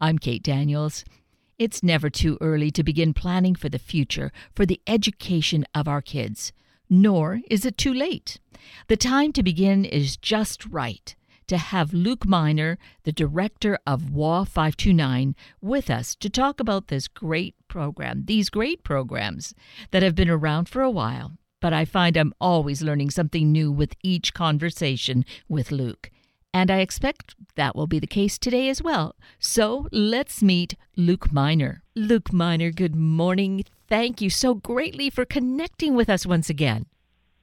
I'm Kate Daniels. It's never too early to begin planning for the future, for the education of our kids, nor is it too late. The time to begin is just right. To have Luke Minor, the director of WA 529, with us to talk about this great program, these great programs that have been around for a while. But I find I'm always learning something new with each conversation with Luke. And I expect that will be the case today as well. So let's meet Luke Minor. Luke Minor, good morning. Thank you so greatly for connecting with us once again.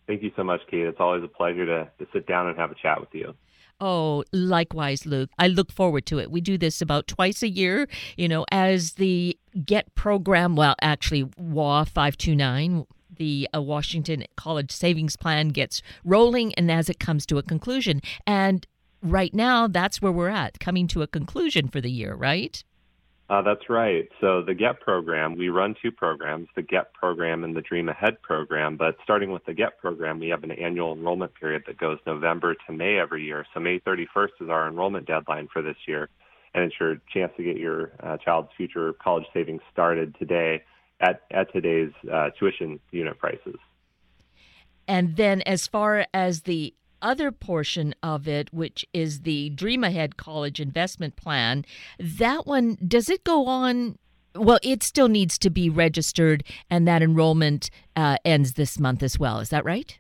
Thank you so much, Kate. It's always a pleasure to, to sit down and have a chat with you. Oh, likewise, Luke. I look forward to it. We do this about twice a year, you know, as the GET program, well, actually, WA 529, the uh, Washington College Savings Plan gets rolling and as it comes to a conclusion. And right now, that's where we're at, coming to a conclusion for the year, right? Uh, that's right. So the GET program, we run two programs, the GET program and the Dream Ahead program. But starting with the GET program, we have an annual enrollment period that goes November to May every year. So May 31st is our enrollment deadline for this year. And it's your chance to get your uh, child's future college savings started today at, at today's uh, tuition unit prices. And then as far as the other portion of it, which is the Dream Ahead College Investment Plan, that one, does it go on? Well, it still needs to be registered, and that enrollment uh, ends this month as well. Is that right?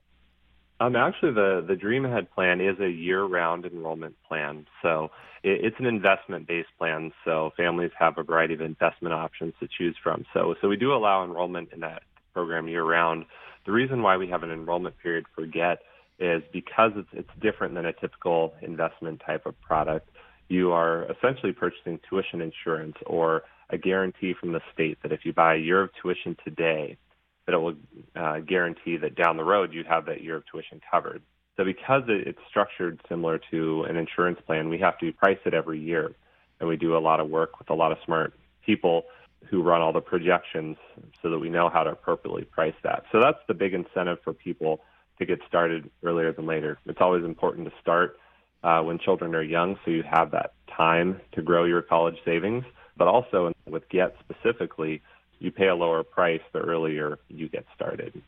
Um, actually, the, the Dream Ahead plan is a year round enrollment plan. So it, it's an investment based plan. So families have a variety of investment options to choose from. So, so we do allow enrollment in that program year round. The reason why we have an enrollment period for GET is because it's, it's different than a typical investment type of product. You are essentially purchasing tuition insurance or a guarantee from the state that if you buy a year of tuition today, that it will uh, guarantee that down the road you have that year of tuition covered. So because it, it's structured similar to an insurance plan, we have to price it every year. And we do a lot of work with a lot of smart people who run all the projections so that we know how to appropriately price that. So that's the big incentive for people to get started earlier than later. It's always important to start uh, when children are young so you have that time to grow your college savings. But also with GET specifically, you pay a lower price the earlier you get started.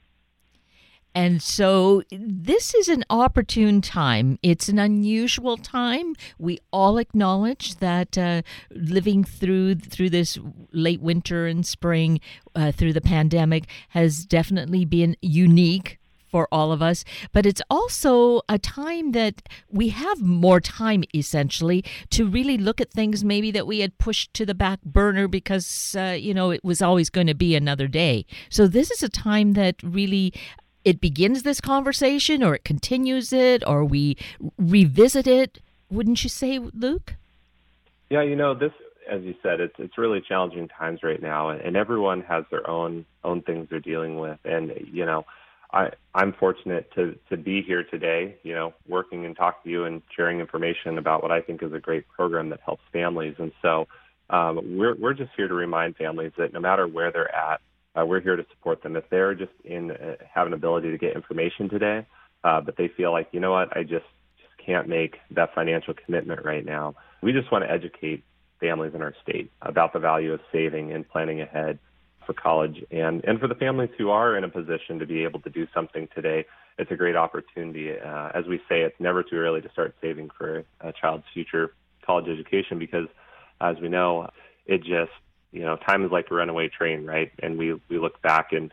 And so this is an opportune time. It's an unusual time. We all acknowledge that uh, living through through this late winter and spring, uh, through the pandemic, has definitely been unique for all of us, but it's also a time that we have more time essentially to really look at things maybe that we had pushed to the back burner because, uh, you know, it was always going to be another day. So this is a time that really it begins this conversation or it continues it or we revisit it. Wouldn't you say, Luke? Yeah, you know, this as you said, it's it's really challenging times right now, and everyone has their own own things they're dealing with. And you know, I, I'm fortunate to, to be here today, you know, working and talking to you and sharing information about what I think is a great program that helps families. And so um, we're, we're just here to remind families that no matter where they're at, uh, we're here to support them. If they're just in uh, have an ability to get information today, uh, but they feel like, you know what, I just, just can't make that financial commitment right now. We just want to educate families in our state about the value of saving and planning ahead for college and, and for the families who are in a position to be able to do something today. It's a great opportunity. Uh, as we say, it's never too early to start saving for a child's future college education because, as we know, it just you know time is like a runaway train, right? And we we look back and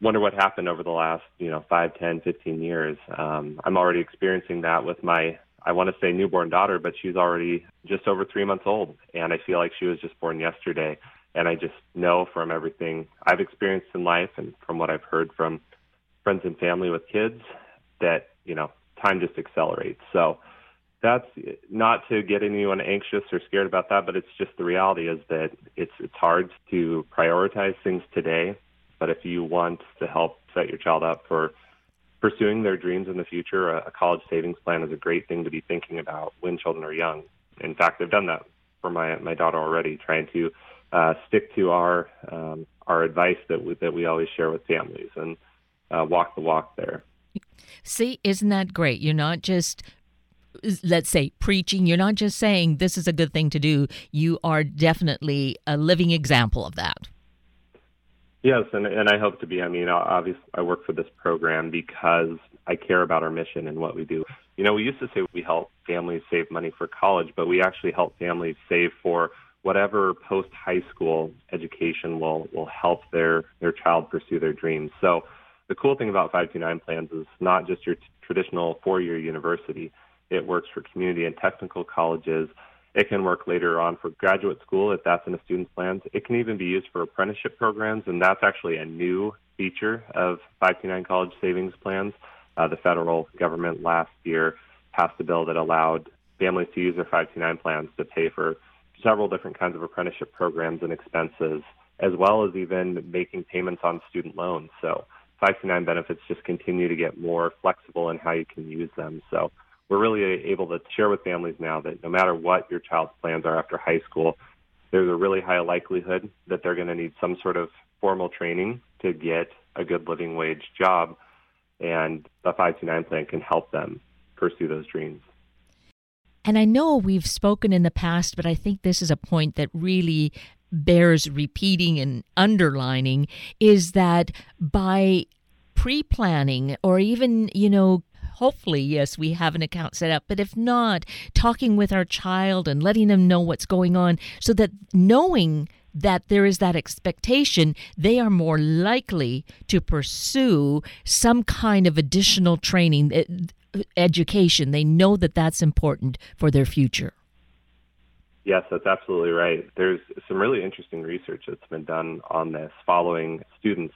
wonder what happened over the last you know five, ten, fifteen years. Um, I'm already experiencing that with my I want to say newborn daughter, but she's already just over three months old, and I feel like she was just born yesterday. And I just know from everything I've experienced in life and from what I've heard from friends and family with kids that, you know, time just accelerates. So that's not to get anyone anxious or scared about that, but it's just the reality is that it's it's hard to prioritize things today. But if you want to help set your child up for pursuing their dreams in the future, a, a college savings plan is a great thing to be thinking about when children are young. In fact, I've done that for my my daughter already, trying to uh, stick to our um, our advice that we, that we always share with families and uh, walk the walk there. See, isn't that great? You're not just let's say preaching. You're not just saying this is a good thing to do. You are definitely a living example of that. Yes and, and i hope to be. I mean obviously i work for this program because i care about our mission and what we do. You know we used to say we help families save money for college but we actually help families save for whatever post high school education will will help their their child pursue their dreams so the cool thing about 529 plans is not just your t- traditional four year university it works for community and technical colleges. It can work later on for graduate school if that's in a student's plans. It can even be used for apprenticeship programs, and that's actually a new feature of 529 college savings plans. Uh, the federal government last year passed a bill that allowed families to use their 529 plans to pay for several different kinds of apprenticeship programs and expenses, as well as even making payments on student loans. So 529 benefits just continue to get more flexible in how you can use them. So we're really able to share with families now that no matter what your child's plans are after high school, there's a really high likelihood that they're going to need some sort of formal training to get a good living wage job, and the 529 plan can help them pursue those dreams. And I know we've spoken in the past, but I think this is a point that really bears repeating and underlining is that by pre planning or even, you know, hopefully, yes, we have an account set up. But if not, talking with our child and letting them know what's going on so that knowing that there is that expectation, they are more likely to pursue some kind of additional training, education. They know that that's important for their future. Yes, that's absolutely right. There's some really interesting research that's been done on this following students,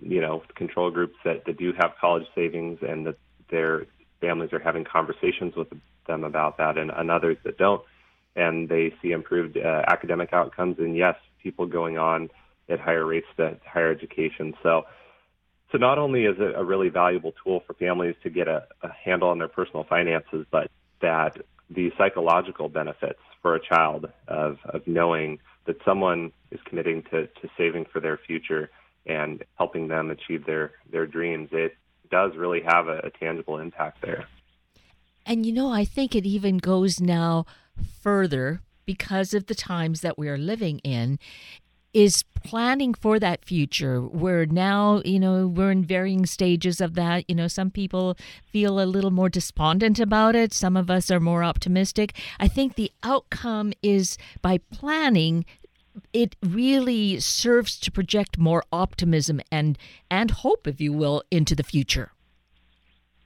you know, control groups that, that do have college savings and that their families are having conversations with them about that, and, and others that don't, and they see improved uh, academic outcomes, and yes, people going on at higher rates to higher education. So, so not only is it a really valuable tool for families to get a, a handle on their personal finances, but that the psychological benefits for a child of, of knowing that someone is committing to, to saving for their future and helping them achieve their, their dreams. It does really have a, a tangible impact there. And you know, I think it even goes now further because of the times that we are living in is planning for that future. We're now, you know, we're in varying stages of that. You know, some people feel a little more despondent about it, some of us are more optimistic. I think the outcome is by planning it really serves to project more optimism and and hope, if you will, into the future.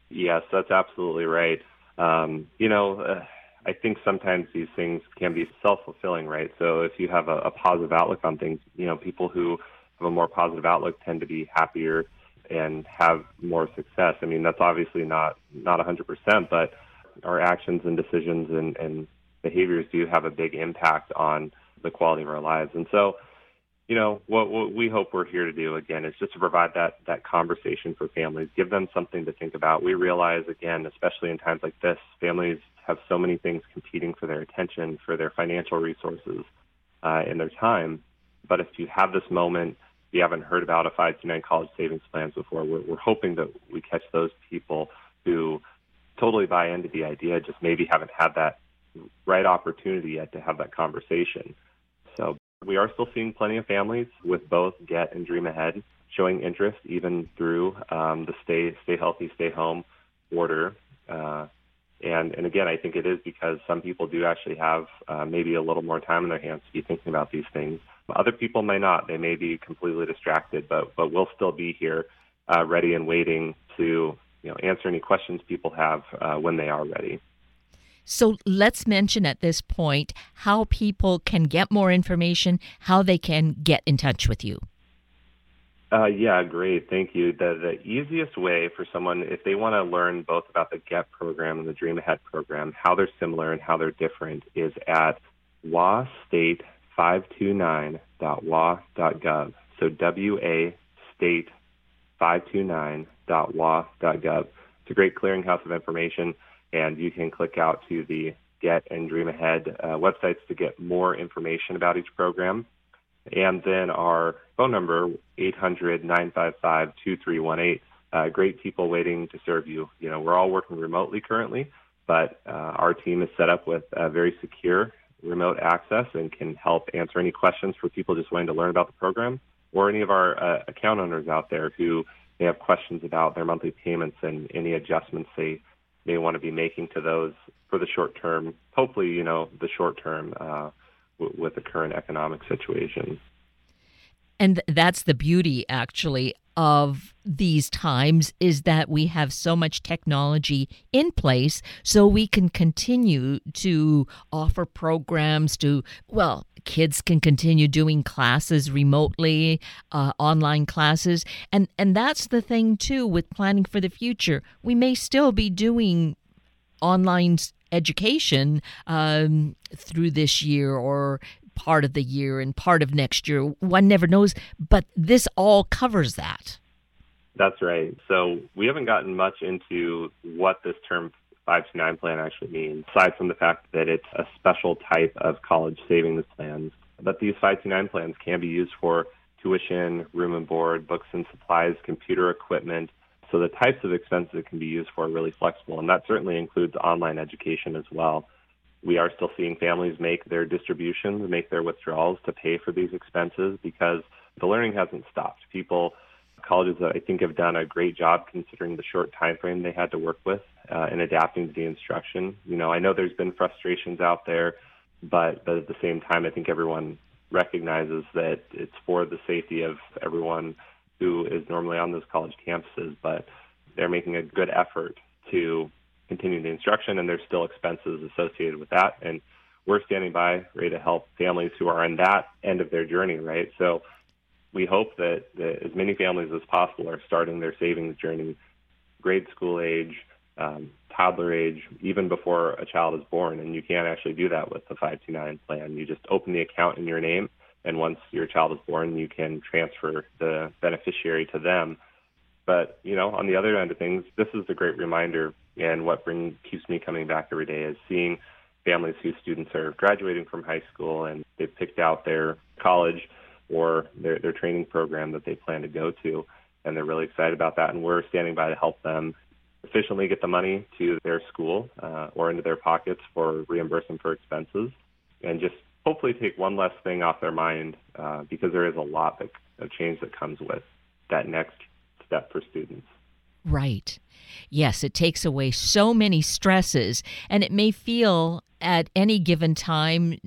Yes, that's absolutely right. Um, you know, uh, I think sometimes these things can be self fulfilling, right? So if you have a, a positive outlook on things, you know, people who have a more positive outlook tend to be happier and have more success. I mean, that's obviously not not 100%, but our actions and decisions and, and behaviors do have a big impact on the quality of our lives. And so, you know, what, what we hope we're here to do again is just to provide that that conversation for families, give them something to think about. We realize again, especially in times like this, families have so many things competing for their attention, for their financial resources, uh, and their time. But if you have this moment, you haven't heard about a 529 college savings plans before, we're, we're hoping that we catch those people who totally buy into the idea, just maybe haven't had that right opportunity yet to have that conversation. So we are still seeing plenty of families with both Get and Dream Ahead showing interest even through um, the Stay Stay Healthy, Stay Home order. Uh, and and again, I think it is because some people do actually have uh, maybe a little more time in their hands to be thinking about these things. Other people may not; they may be completely distracted. But but we'll still be here, uh, ready and waiting to you know answer any questions people have uh, when they are ready. So let's mention at this point how people can get more information, how they can get in touch with you. Uh, yeah, great. Thank you. The, the easiest way for someone, if they want to learn both about the GET program and the Dream Ahead program, how they're similar and how they're different, is at wastate529.wa.gov. So WA state 529.wa.gov. It's a great clearinghouse of information and you can click out to the Get and Dream Ahead uh, websites to get more information about each program. And then our phone number, 800-955-2318. Uh, great people waiting to serve you. You know, we're all working remotely currently, but uh, our team is set up with very secure remote access and can help answer any questions for people just wanting to learn about the program or any of our uh, account owners out there who may have questions about their monthly payments and any adjustments they may want to be making to those for the short term. Hopefully, you know, the short term uh, w- with the current economic situation. And that's the beauty, actually, of these times is that we have so much technology in place so we can continue to offer programs to, well, kids can continue doing classes remotely, uh, online classes. And, and that's the thing, too, with planning for the future. We may still be doing online education um, through this year or part of the year and part of next year. One never knows, but this all covers that. That's right. So we haven't gotten much into what this term 529 plan actually means, aside from the fact that it's a special type of college savings plans. But these 529 plans can be used for tuition, room and board, books and supplies, computer equipment. So the types of expenses it can be used for are really flexible, and that certainly includes online education as well we are still seeing families make their distributions, make their withdrawals to pay for these expenses because the learning hasn't stopped. People, colleges, I think, have done a great job considering the short time frame they had to work with uh, in adapting to the instruction. You know, I know there's been frustrations out there, but, but at the same time, I think everyone recognizes that it's for the safety of everyone who is normally on those college campuses, but they're making a good effort to continue the instruction, and there's still expenses associated with that. And we're standing by, ready to help families who are on that end of their journey, right? So we hope that, that as many families as possible are starting their savings journey grade school age, um, toddler age, even before a child is born. And you can't actually do that with the 529 plan. You just open the account in your name, and once your child is born, you can transfer the beneficiary to them but you know, on the other end of things, this is a great reminder, and what bring, keeps me coming back every day is seeing families whose students are graduating from high school and they've picked out their college or their their training program that they plan to go to, and they're really excited about that. And we're standing by to help them efficiently get the money to their school uh, or into their pockets for reimbursement for expenses, and just hopefully take one less thing off their mind uh, because there is a lot of change that comes with that next step for students. Right. Yes, it takes away so many stresses, and it may feel at any given time,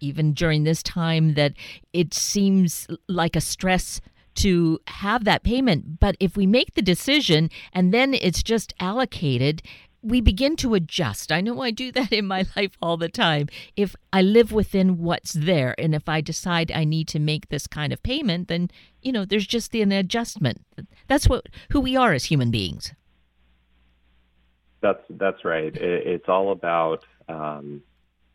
even during this time, that it seems like a stress to have that payment. But if we make the decision and then it's just allocated, we begin to adjust. I know I do that in my life all the time. If I live within what's there, and if I decide I need to make this kind of payment, then you know there's just an adjustment. That's what who we are as human beings. That's that's right. It, it's all about um,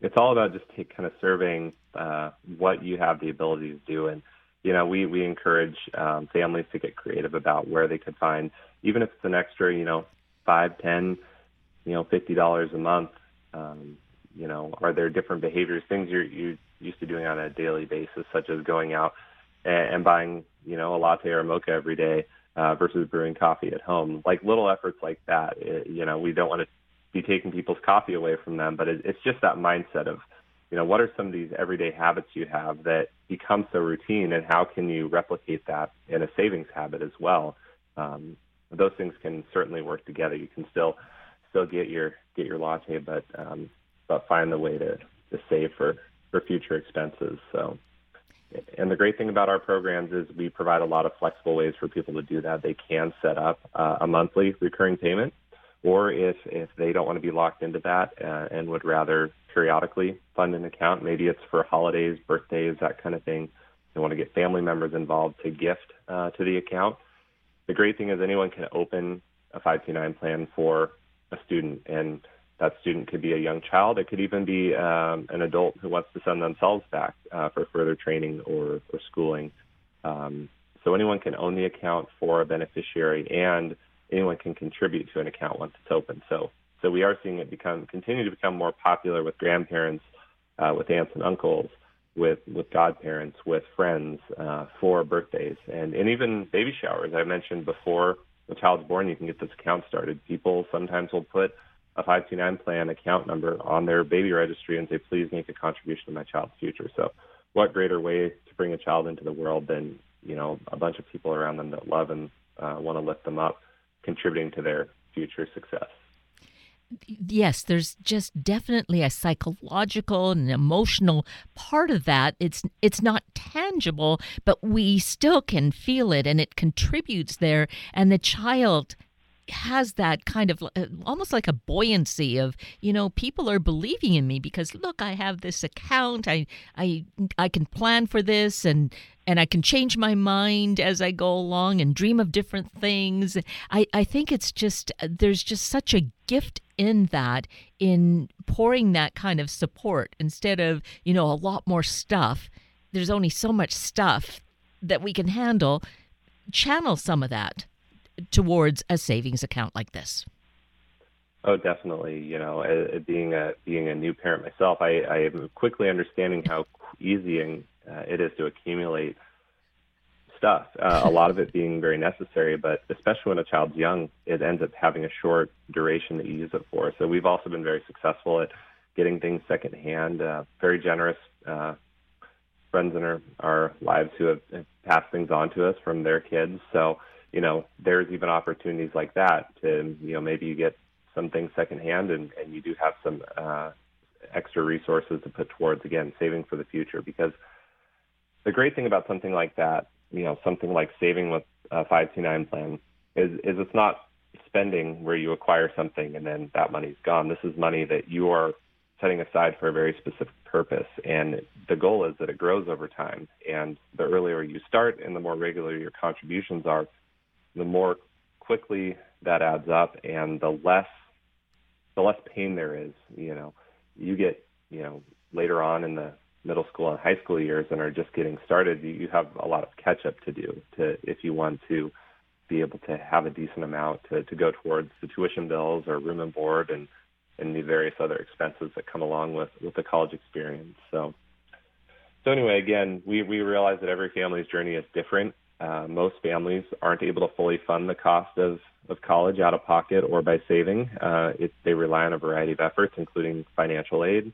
it's all about just take, kind of serving uh, what you have the ability to do, and you know we we encourage um, families to get creative about where they could find even if it's an extra you know five ten you know, fifty dollars a month. Um, you know, are there different behaviors, things you're you used to doing on a daily basis, such as going out and, and buying, you know, a latte or a mocha every day uh, versus brewing coffee at home? Like little efforts like that. It, you know, we don't want to be taking people's coffee away from them, but it, it's just that mindset of, you know, what are some of these everyday habits you have that become so routine, and how can you replicate that in a savings habit as well? Um, those things can certainly work together. You can still still get your get your latte, but um, but find the way to, to save for for future expenses. So, and the great thing about our programs is we provide a lot of flexible ways for people to do that. They can set up uh, a monthly recurring payment, or if if they don't want to be locked into that uh, and would rather periodically fund an account, maybe it's for holidays, birthdays, that kind of thing. They want to get family members involved to gift uh, to the account. The great thing is anyone can open a 529 plan for a student, and that student could be a young child. It could even be um, an adult who wants to send themselves back uh, for further training or, or schooling. Um, so anyone can own the account for a beneficiary, and anyone can contribute to an account once it's open. So, so we are seeing it become continue to become more popular with grandparents, uh, with aunts and uncles, with with godparents, with friends uh, for birthdays, and and even baby showers. I mentioned before the child's born, you can get this account started. People sometimes will put a 529 plan account number on their baby registry and say, please make a contribution to my child's future. So, what greater way to bring a child into the world than you know a bunch of people around them that love and uh, want to lift them up, contributing to their future success yes, there's just definitely a psychological and emotional part of that. It's it's not tangible, but we still can feel it and it contributes there and the child has that kind of uh, almost like a buoyancy of you know people are believing in me because look I have this account. I I I can plan for this and and I can change my mind as I go along and dream of different things. I I think it's just uh, there's just such a gift in that in pouring that kind of support. Instead of you know a lot more stuff there's only so much stuff that we can handle channel some of that towards a savings account like this? Oh, definitely. You know, uh, being a being a new parent myself, I, I am quickly understanding how easy and, uh, it is to accumulate stuff. Uh, a lot of it being very necessary, but especially when a child's young, it ends up having a short duration that you use it for. So we've also been very successful at getting things secondhand. Uh, very generous uh, friends in our, our lives who have, have passed things on to us from their kids. So you know, there's even opportunities like that to, you know, maybe you get something secondhand and, and you do have some uh, extra resources to put towards, again, saving for the future. Because the great thing about something like that, you know, something like saving with a 529 plan is, is it's not spending where you acquire something and then that money's gone. This is money that you are setting aside for a very specific purpose. And the goal is that it grows over time. And the earlier you start and the more regular your contributions are, the more quickly that adds up and the less the less pain there is you know. You get you know later on in the middle school and high school years and are just getting started you have a lot of catch up to do to if you want to be able to have a decent amount to, to go towards the tuition bills or room and board and and the various other expenses that come along with with the college experience. So so anyway again we we realize that every family's journey is different uh, most families aren't able to fully fund the cost of, of college out of pocket or by saving. Uh, it, they rely on a variety of efforts, including financial aid,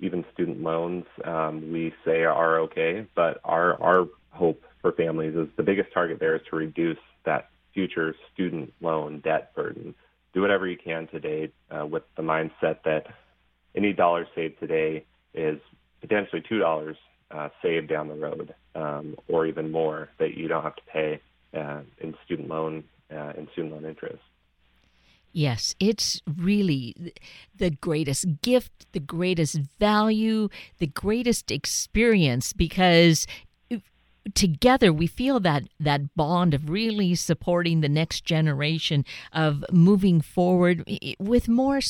even student loans. Um, we say are okay, but our our hope for families is the biggest target there is to reduce that future student loan debt burden. Do whatever you can today uh, with the mindset that any dollar saved today is potentially two dollars uh, down the road, um, or even more that you don't have to pay uh, in student loan uh, in student loan interest. Yes, it's really the greatest gift, the greatest value, the greatest experience because together we feel that that bond of really supporting the next generation of moving forward with more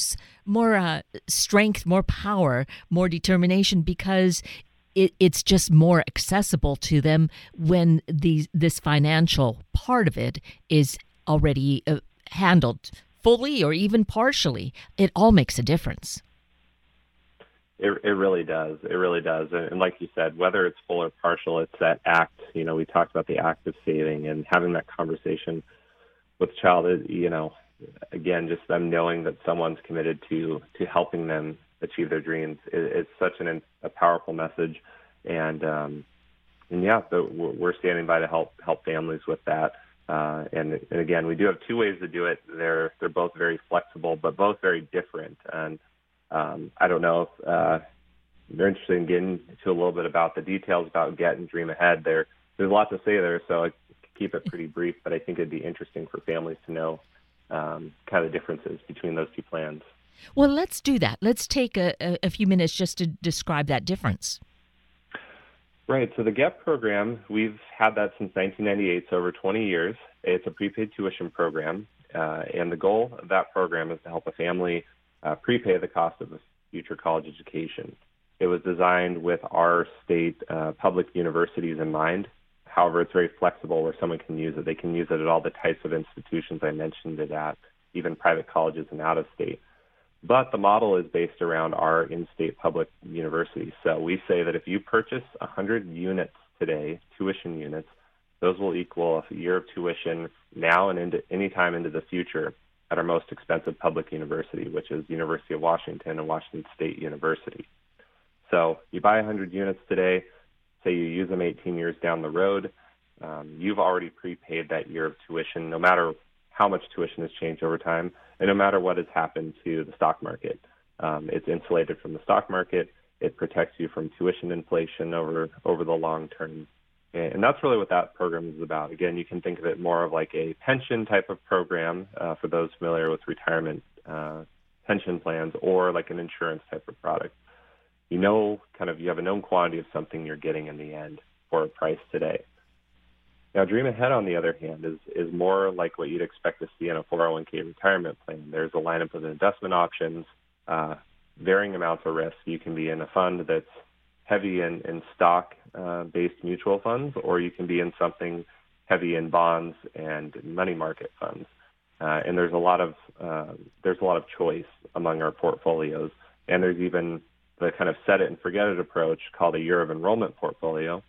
more uh, strength more power more determination because it, it's just more accessible to them when these this financial part of it is already uh, handled fully or even partially. It all makes a difference. It, it really does. It really does. And, like you said, whether it's full or partial, it's that act. You know, we talked about the act of saving and having that conversation with the child. You know, again, just them knowing that someone's committed to to helping them achieve their dreams. It, it's such an, a powerful message, and um, and yeah, we're standing by to help help families with that. Uh, and, and again, we do have two ways to do it. They're they're both very flexible, but both very different. And um, I don't know if uh, they're interested in getting to a little bit about the details about Get and Dream Ahead. There, there's a lot to say there, so I keep it pretty brief. But I think it'd be interesting for families to know um, kind of the differences between those two plans. Well, let's do that. Let's take a, a, few minutes just to describe that difference. Right. So the GET program, we've had that since 1998, so over 20 years. It's a prepaid tuition program, uh, and the goal of that program is to help a family uh, prepay the cost of a future college education. It was designed with our state uh, public universities in mind. However, it's very flexible where someone can use it. They can use it at all the types of institutions I mentioned it at, even private colleges and out of state. But the model is based around our in-state public universities. So we say that if you purchase 100 units today, tuition units, those will equal a year of tuition now and into any time into the future at our most expensive public university, which is University of Washington and Washington State University. So you buy 100 units today, say you use them 18 years down the road, um, you've already prepaid that year of tuition, no matter how much tuition has changed over time, and no matter what has happened to the stock market. Um, it's insulated from the stock market. It protects you from tuition inflation over over the long term. And that's really what that program is about. Again, you can think of it more of like a pension type of program uh, for those familiar with retirement uh, pension plans or like an insurance type of product. You know, kind of, you have a known quantity of something you're getting in the end for a price today. Now, Dream Ahead, on the other hand, is, is more like what you'd expect to see in a 401k retirement plan. There's a lineup of investment options, uh, varying amounts of risk. You can be in a fund that's heavy in, in stock uh, based mutual funds, or you can be in something heavy in bonds and money market funds. Uh, and there's a lot of uh, there's a lot of choice among our portfolios, and there's even the kind of set it and forget it approach called a year of enrollment portfolio,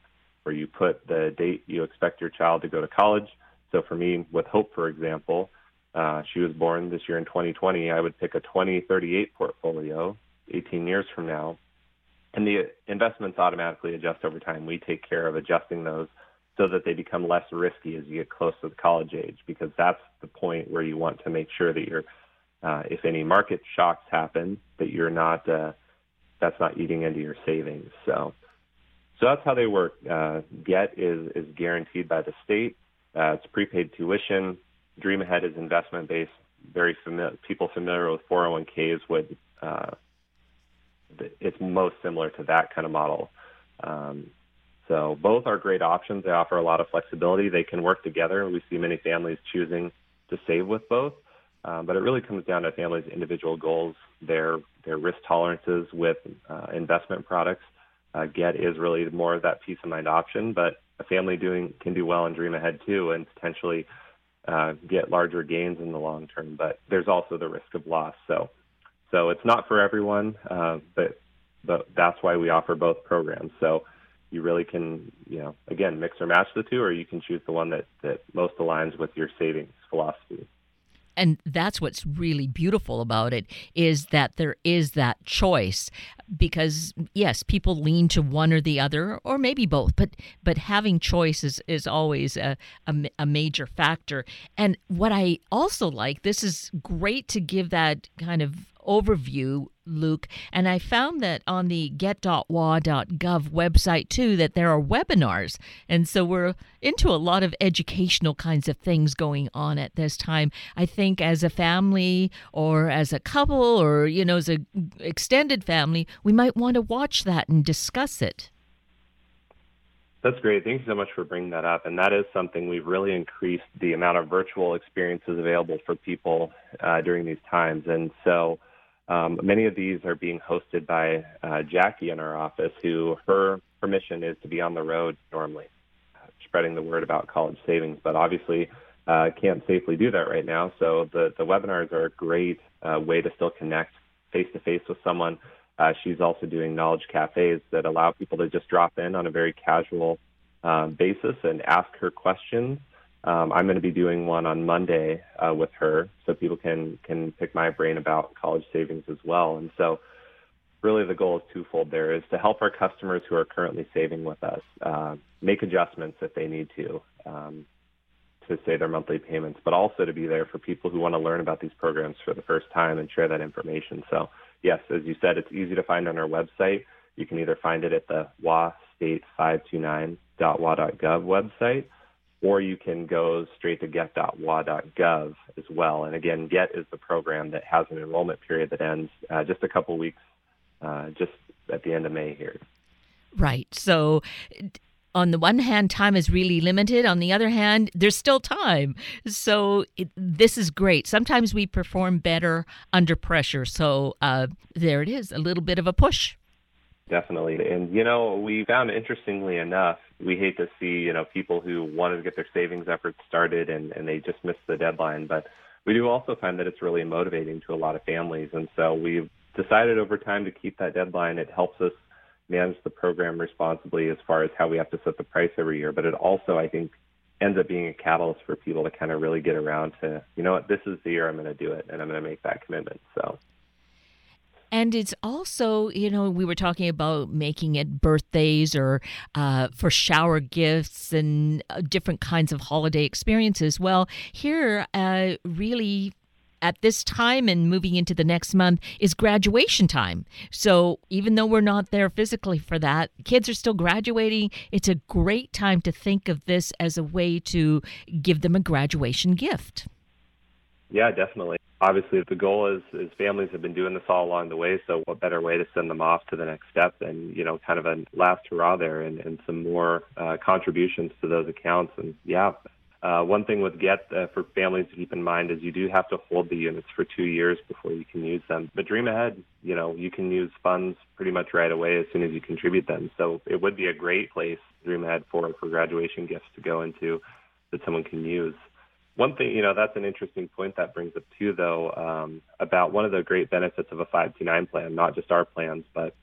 where you put the date you expect your child to go to college. So for me, with Hope, for example, uh, she was born this year in 2020. I would pick a 2038 portfolio 18 years from now and the investments automatically adjust over time. We take care of adjusting those so that they become less risky as you get close to the college age, because that's the point where you want to make sure that you're, uh, if any market shocks happen, that you're not, uh, that's not eating into your savings. So, so that's how they work. Uh, Get is is guaranteed by the state. Uh, it's prepaid tuition. Dream Ahead is investment based. Very familiar people familiar with 401ks would uh, it's most similar to that kind of model. Um, so both are great options. They offer a lot of flexibility. They can work together. We see many families choosing to save with both. Um, but it really comes down to families' individual goals, their their risk tolerances with uh, investment products. Uh, Get is really more of that peace of mind option, but a family doing can do well and dream ahead too, and potentially uh, get larger gains in the long term. But there's also the risk of loss. So so it's not for everyone, uh, but but that's why we offer both programs. So you really can, you know, again, mix or match the two, or you can choose the one that that most aligns with your savings philosophy and that's what's really beautiful about it is that there is that choice because yes people lean to one or the other or maybe both but but having choice is, is always a, a, a major factor. And what i also like this is great to give that kind of overview, Luke. And I found that on the get.wa.gov website too that there are webinars. And so we're into a lot of educational kinds of things going on at this time. I think as a family or as a couple or you know as a extended family, we might want to watch that and discuss it. That's great. Thank you so much for bringing that up. And that is something we've really increased the amount of virtual experiences available for people uh, during these times. And so um, many of these are being hosted by uh, Jackie in our office, who her permission is to be on the road normally, uh, spreading the word about college savings. But obviously, uh, can't safely do that right now. So the the webinars are a great uh, way to still connect face to face with someone. Uh, she's also doing knowledge cafes that allow people to just drop in on a very casual basis and ask her questions um, I'm going to be doing one on Monday uh, with her, so people can can pick my brain about college savings as well. And so, really, the goal is twofold. There is to help our customers who are currently saving with us uh, make adjustments if they need to um, to say their monthly payments, but also to be there for people who want to learn about these programs for the first time and share that information. So, yes, as you said, it's easy to find on our website. You can either find it at the WA State 529.wa.gov website or you can go straight to get.wa.gov as well. And again, GET is the program that has an enrollment period that ends uh, just a couple weeks, uh, just at the end of May here. Right. So, on the one hand, time is really limited. On the other hand, there's still time. So it, this is great. Sometimes we perform better under pressure. So uh, there it is, a little bit of a push. Definitely. And, you know, we found interestingly enough, we hate to see, you know, people who wanted to get their savings efforts started and, and they just missed the deadline. But we do also find that it's really motivating to a lot of families. And so we've decided over time to keep that deadline. It helps us manage the program responsibly as far as how we have to set the price every year. But it also, I think, ends up being a catalyst for people to kind of really get around to, you know what, this is the year I'm going to do it and I'm going to make that commitment. So. And it's also, you know, we were talking about making it birthdays or uh, for shower gifts and uh, different kinds of holiday experiences. Well, here, uh, really at this time and moving into the next month is graduation time. So even though we're not there physically for that, kids are still graduating. It's a great time to think of this as a way to give them a graduation gift. Yeah, definitely. Obviously, the goal is is families have been doing this all along the way. So, what better way to send them off to the next step than you know, kind of a last hurrah there, and, and some more uh, contributions to those accounts. And yeah, uh, one thing with Get uh, for families to keep in mind is you do have to hold the units for two years before you can use them. But dream ahead, you know, you can use funds pretty much right away as soon as you contribute them. So it would be a great place, dream ahead, for for graduation gifts to go into that someone can use. One thing, you know, that's an interesting point that brings up too, though, um, about one of the great benefits of a 529 plan, not just our plans, but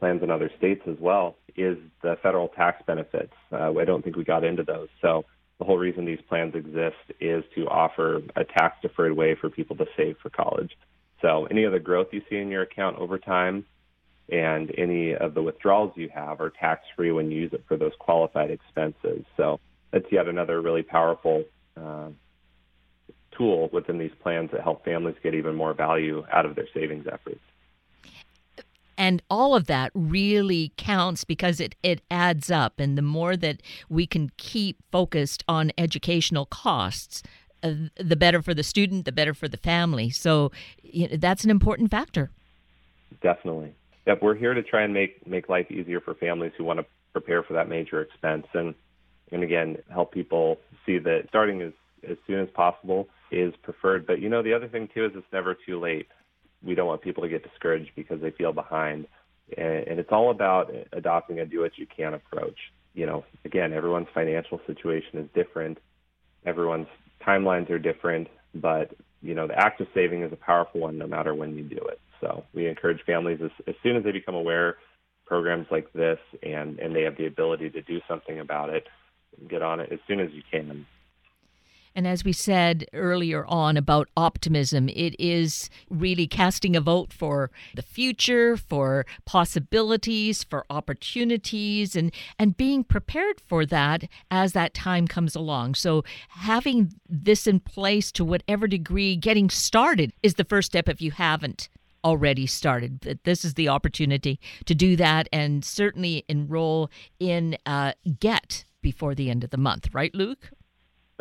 plans in other states as well, is the federal tax benefits. Uh, I don't think we got into those. So the whole reason these plans exist is to offer a tax deferred way for people to save for college. So any of the growth you see in your account over time and any of the withdrawals you have are tax free when you use it for those qualified expenses. So that's yet another really powerful uh, tool within these plans that help families get even more value out of their savings efforts. And all of that really counts because it, it adds up. And the more that we can keep focused on educational costs, uh, the better for the student, the better for the family. So you know, that's an important factor. Definitely. Yep, we're here to try and make make life easier for families who want to prepare for that major expense, and and again help people see that starting as as soon as possible is preferred. But you know, the other thing too is it's never too late we don't want people to get discouraged because they feel behind. And, and it's all about adopting a do what you can approach. You know, again, everyone's financial situation is different. Everyone's timelines are different, but you know, the act of saving is a powerful one no matter when you do it. So we encourage families as, as soon as they become aware programs like this and, and they have the ability to do something about it, get on it as soon as you can. And as we said earlier on about optimism, it is really casting a vote for the future, for possibilities, for opportunities, and, and being prepared for that as that time comes along. So, having this in place to whatever degree, getting started is the first step if you haven't already started. This is the opportunity to do that and certainly enroll in uh, GET before the end of the month, right, Luke?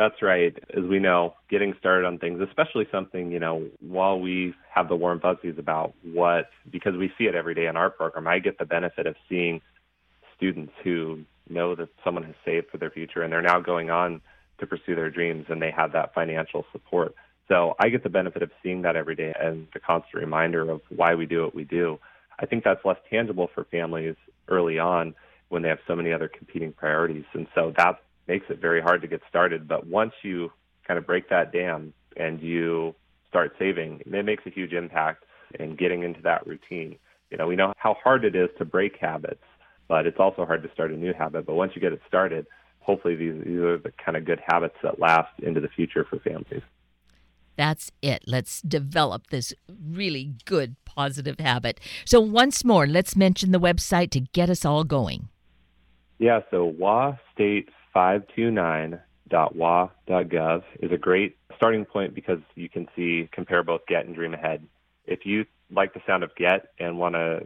That's right. As we know, getting started on things, especially something, you know, while we have the warm fuzzies about what, because we see it every day in our program, I get the benefit of seeing students who know that someone has saved for their future and they're now going on to pursue their dreams and they have that financial support. So I get the benefit of seeing that every day and the constant reminder of why we do what we do. I think that's less tangible for families early on when they have so many other competing priorities. And so that's makes it very hard to get started. But once you kind of break that dam and you start saving, it makes a huge impact in getting into that routine. You know, we know how hard it is to break habits, but it's also hard to start a new habit. But once you get it started, hopefully these, these are the kind of good habits that last into the future for families. That's it. Let's develop this really good positive habit. So, once more, let's mention the website to get us all going. Yeah, so WA State 529.wa.gov is a great starting point because you can see, compare both GET and Dream Ahead. If you like the sound of GET and want to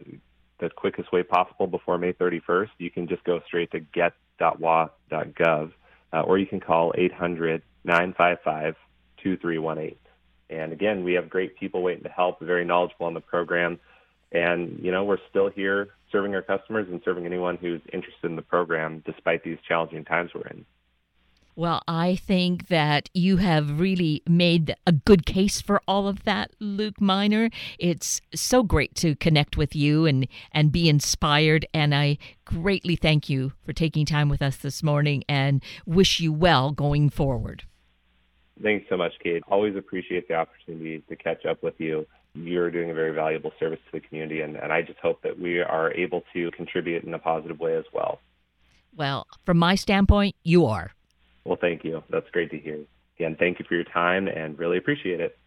the quickest way possible before May 31st, you can just go straight to get.wa.gov uh, or you can call 800 955 2318. And again, we have great people waiting to help, very knowledgeable on the program. And, you know, we're still here serving our customers and serving anyone who's interested in the program despite these challenging times we're in. Well, I think that you have really made a good case for all of that, Luke Minor. It's so great to connect with you and, and be inspired. And I greatly thank you for taking time with us this morning and wish you well going forward. Thanks so much, Kate. Always appreciate the opportunity to catch up with you you're doing a very valuable service to the community, and, and I just hope that we are able to contribute in a positive way as well. Well, from my standpoint, you are. Well, thank you. That's great to hear. Again, thank you for your time and really appreciate it.